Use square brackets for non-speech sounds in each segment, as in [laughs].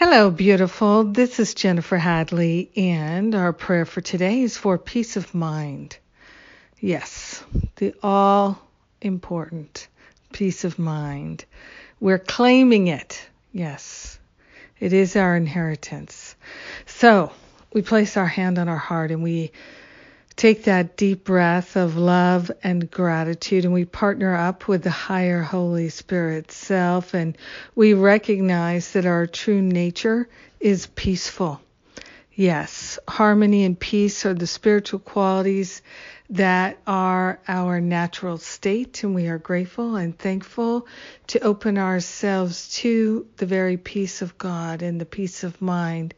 Hello, beautiful. This is Jennifer Hadley, and our prayer for today is for peace of mind. Yes, the all important peace of mind. We're claiming it. Yes, it is our inheritance. So we place our hand on our heart and we take that deep breath of love and gratitude and we partner up with the higher Holy Spirit self and we recognize that our true nature is peaceful. Yes, harmony and peace are the spiritual qualities that are our natural state, and we are grateful and thankful to open ourselves to the very peace of God and the peace of mind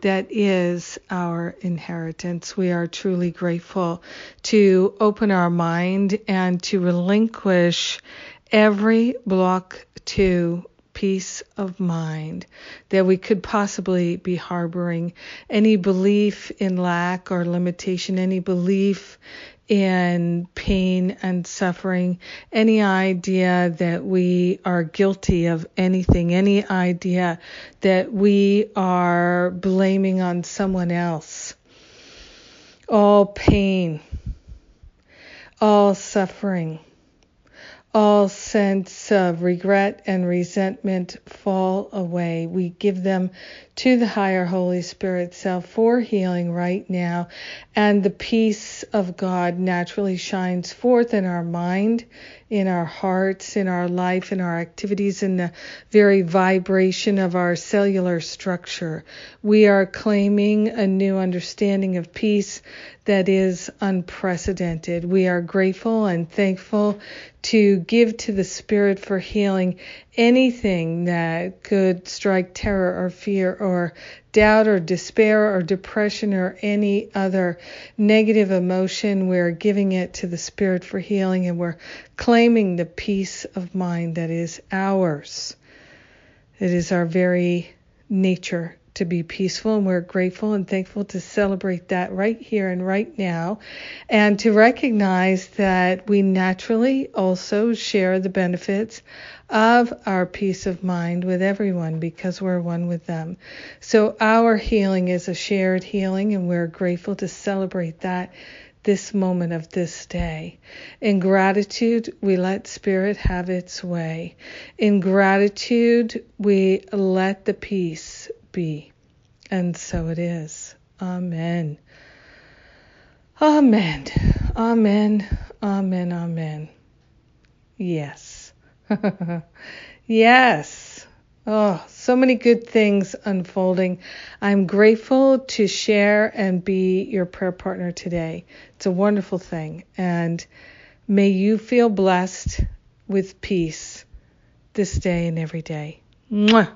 that is our inheritance. We are truly grateful to open our mind and to relinquish every block to peace of mind that we could possibly be harboring any belief in lack or limitation, any belief in pain and suffering, any idea that we are guilty of anything, any idea that we are blaming on someone else, all pain, all suffering all sense of regret and resentment fall away. We give them to the higher Holy Spirit self for healing right now. And the peace of God naturally shines forth in our mind, in our hearts, in our life, in our activities, in the very vibration of our cellular structure. We are claiming a new understanding of peace that is unprecedented. We are grateful and thankful to give to the Spirit for healing anything that could strike terror or fear or doubt or despair or depression or any other negative emotion. We're giving it to the Spirit for healing and we're claiming the peace of mind that is ours. It is our very nature to be peaceful, and we're grateful and thankful to celebrate that right here and right now, and to recognize that we naturally also share the benefits of our peace of mind with everyone because we're one with them. So our healing is a shared healing, and we're grateful to celebrate that this moment of this day. In gratitude, we let Spirit have its way. In gratitude, we let the peace be. And so it is. Amen. Amen. Amen. Amen. Amen. Yes. [laughs] yes. Oh, so many good things unfolding. I'm grateful to share and be your prayer partner today. It's a wonderful thing. And may you feel blessed with peace this day and every day. Mwah.